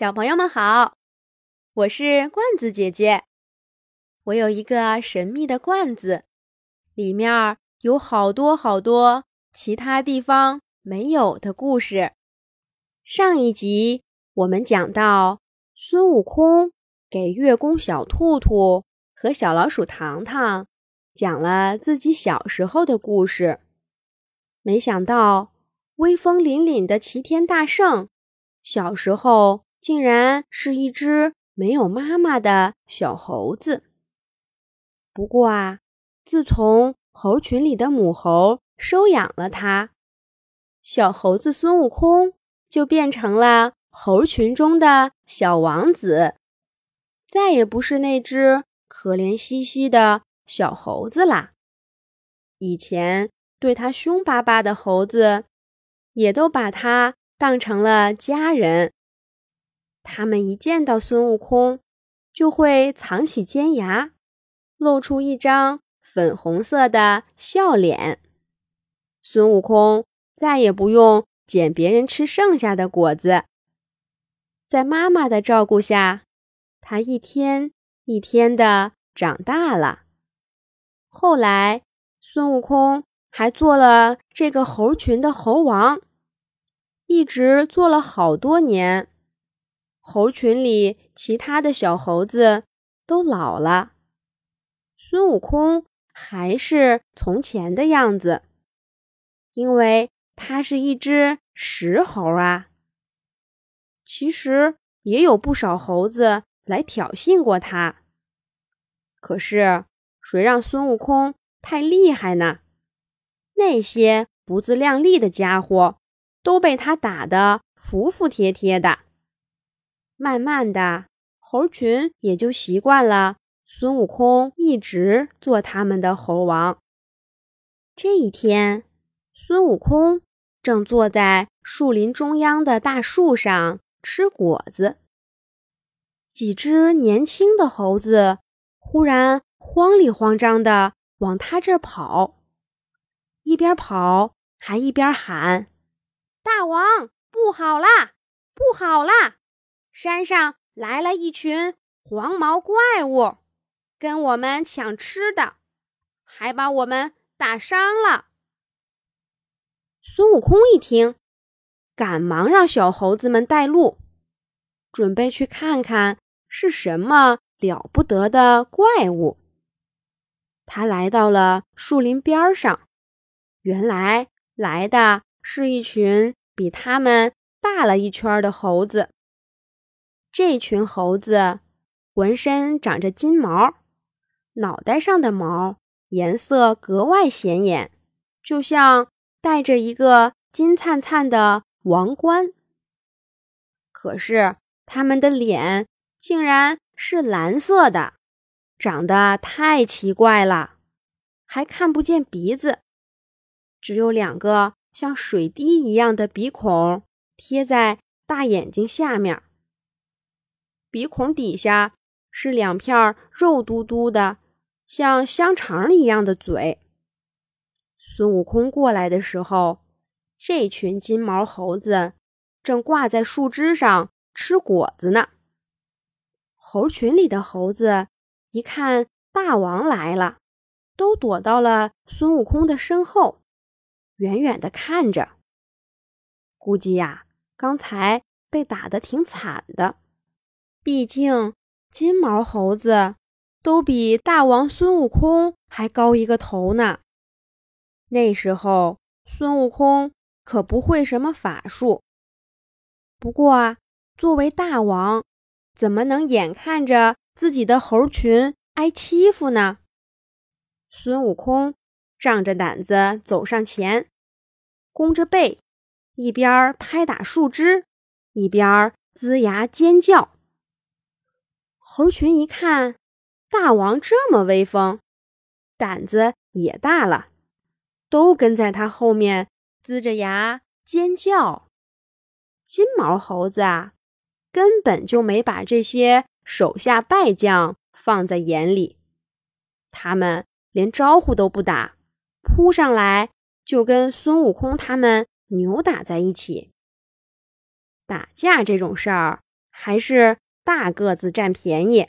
小朋友们好，我是罐子姐姐。我有一个神秘的罐子，里面有好多好多其他地方没有的故事。上一集我们讲到孙悟空给月宫小兔兔和小老鼠糖糖讲了自己小时候的故事，没想到威风凛凛的齐天大圣小时候。竟然是一只没有妈妈的小猴子。不过啊，自从猴群里的母猴收养了它，小猴子孙悟空就变成了猴群中的小王子，再也不是那只可怜兮兮的小猴子啦。以前对他凶巴巴的猴子，也都把他当成了家人。他们一见到孙悟空，就会藏起尖牙，露出一张粉红色的笑脸。孙悟空再也不用捡别人吃剩下的果子，在妈妈的照顾下，他一天一天的长大了。后来，孙悟空还做了这个猴群的猴王，一直做了好多年。猴群里其他的小猴子都老了，孙悟空还是从前的样子，因为他是一只石猴啊。其实也有不少猴子来挑衅过他，可是谁让孙悟空太厉害呢？那些不自量力的家伙都被他打得服服帖帖的。慢慢的，猴群也就习惯了孙悟空一直做他们的猴王。这一天，孙悟空正坐在树林中央的大树上吃果子。几只年轻的猴子忽然慌里慌张的往他这儿跑，一边跑还一边喊：“大王，不好啦，不好啦！”山上来了一群黄毛怪物，跟我们抢吃的，还把我们打伤了。孙悟空一听，赶忙让小猴子们带路，准备去看看是什么了不得的怪物。他来到了树林边上，原来来的是一群比他们大了一圈的猴子。这群猴子浑身长着金毛，脑袋上的毛颜色格外显眼，就像戴着一个金灿灿的王冠。可是他们的脸竟然是蓝色的，长得太奇怪了，还看不见鼻子，只有两个像水滴一样的鼻孔贴在大眼睛下面。鼻孔底下是两片肉嘟嘟的、像香肠一样的嘴。孙悟空过来的时候，这群金毛猴子正挂在树枝上吃果子呢。猴群里的猴子一看大王来了，都躲到了孙悟空的身后，远远的看着。估计呀，刚才被打得挺惨的。毕竟，金毛猴子都比大王孙悟空还高一个头呢。那时候，孙悟空可不会什么法术。不过啊，作为大王，怎么能眼看着自己的猴群挨欺负呢？孙悟空仗着胆子走上前，弓着背，一边拍打树枝，一边龇牙尖叫。猴群一看，大王这么威风，胆子也大了，都跟在他后面呲着牙尖叫。金毛猴子啊，根本就没把这些手下败将放在眼里，他们连招呼都不打，扑上来就跟孙悟空他们扭打在一起。打架这种事儿。还是大个子占便宜，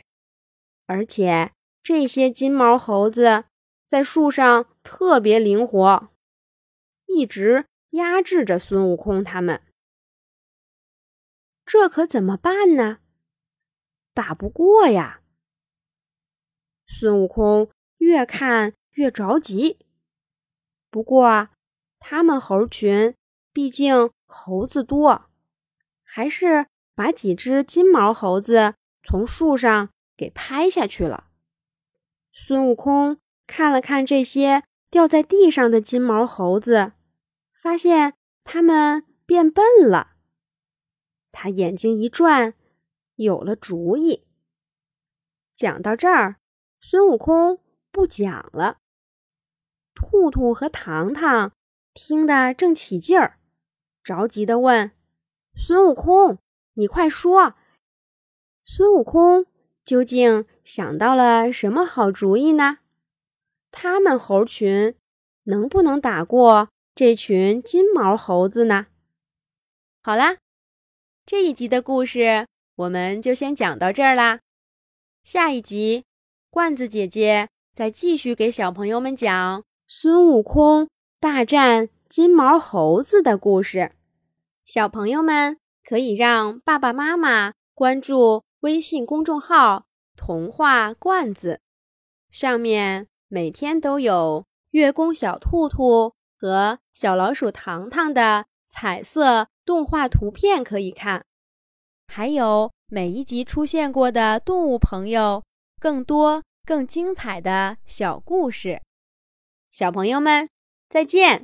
而且这些金毛猴子在树上特别灵活，一直压制着孙悟空他们。这可怎么办呢？打不过呀！孙悟空越看越着急。不过，他们猴群毕竟猴子多，还是把几只金毛猴子从树上给拍下去了。孙悟空看了看这些掉在地上的金毛猴子，发现它们变笨了。他眼睛一转，有了主意。讲到这儿，孙悟空不讲了。兔兔和糖糖听得正起劲儿，着急地问：“孙悟空，你快说，孙悟空究竟想到了什么好主意呢？他们猴群能不能打过这群金毛猴子呢？”好啦，这一集的故事我们就先讲到这儿啦。下一集，罐子姐姐再继续给小朋友们讲。孙悟空大战金毛猴子的故事，小朋友们可以让爸爸妈妈关注微信公众号“童话罐子”，上面每天都有月宫小兔兔和小老鼠糖糖的彩色动画图片可以看，还有每一集出现过的动物朋友更多更精彩的小故事。小朋友们，再见。